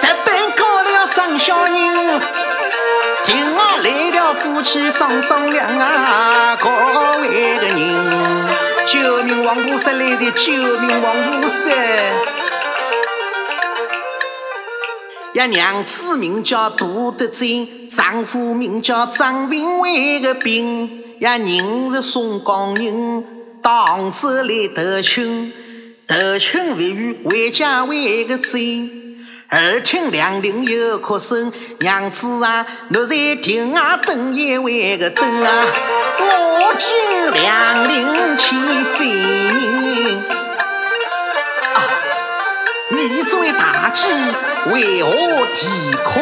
日本搞了生小人，今儿来了夫妻双双两啊，各位个人，救命王菩萨来的，救命王菩萨。呀，娘子名叫杜德珍，丈夫名叫张平为个兵。呀，人是宋江人，当时来投亲，投亲未遇，回家为个贼。二亲两定有哭声，娘子啊，奴在亭外等一位个等啊，我今两令去飞。你这位大姐为何啼哭？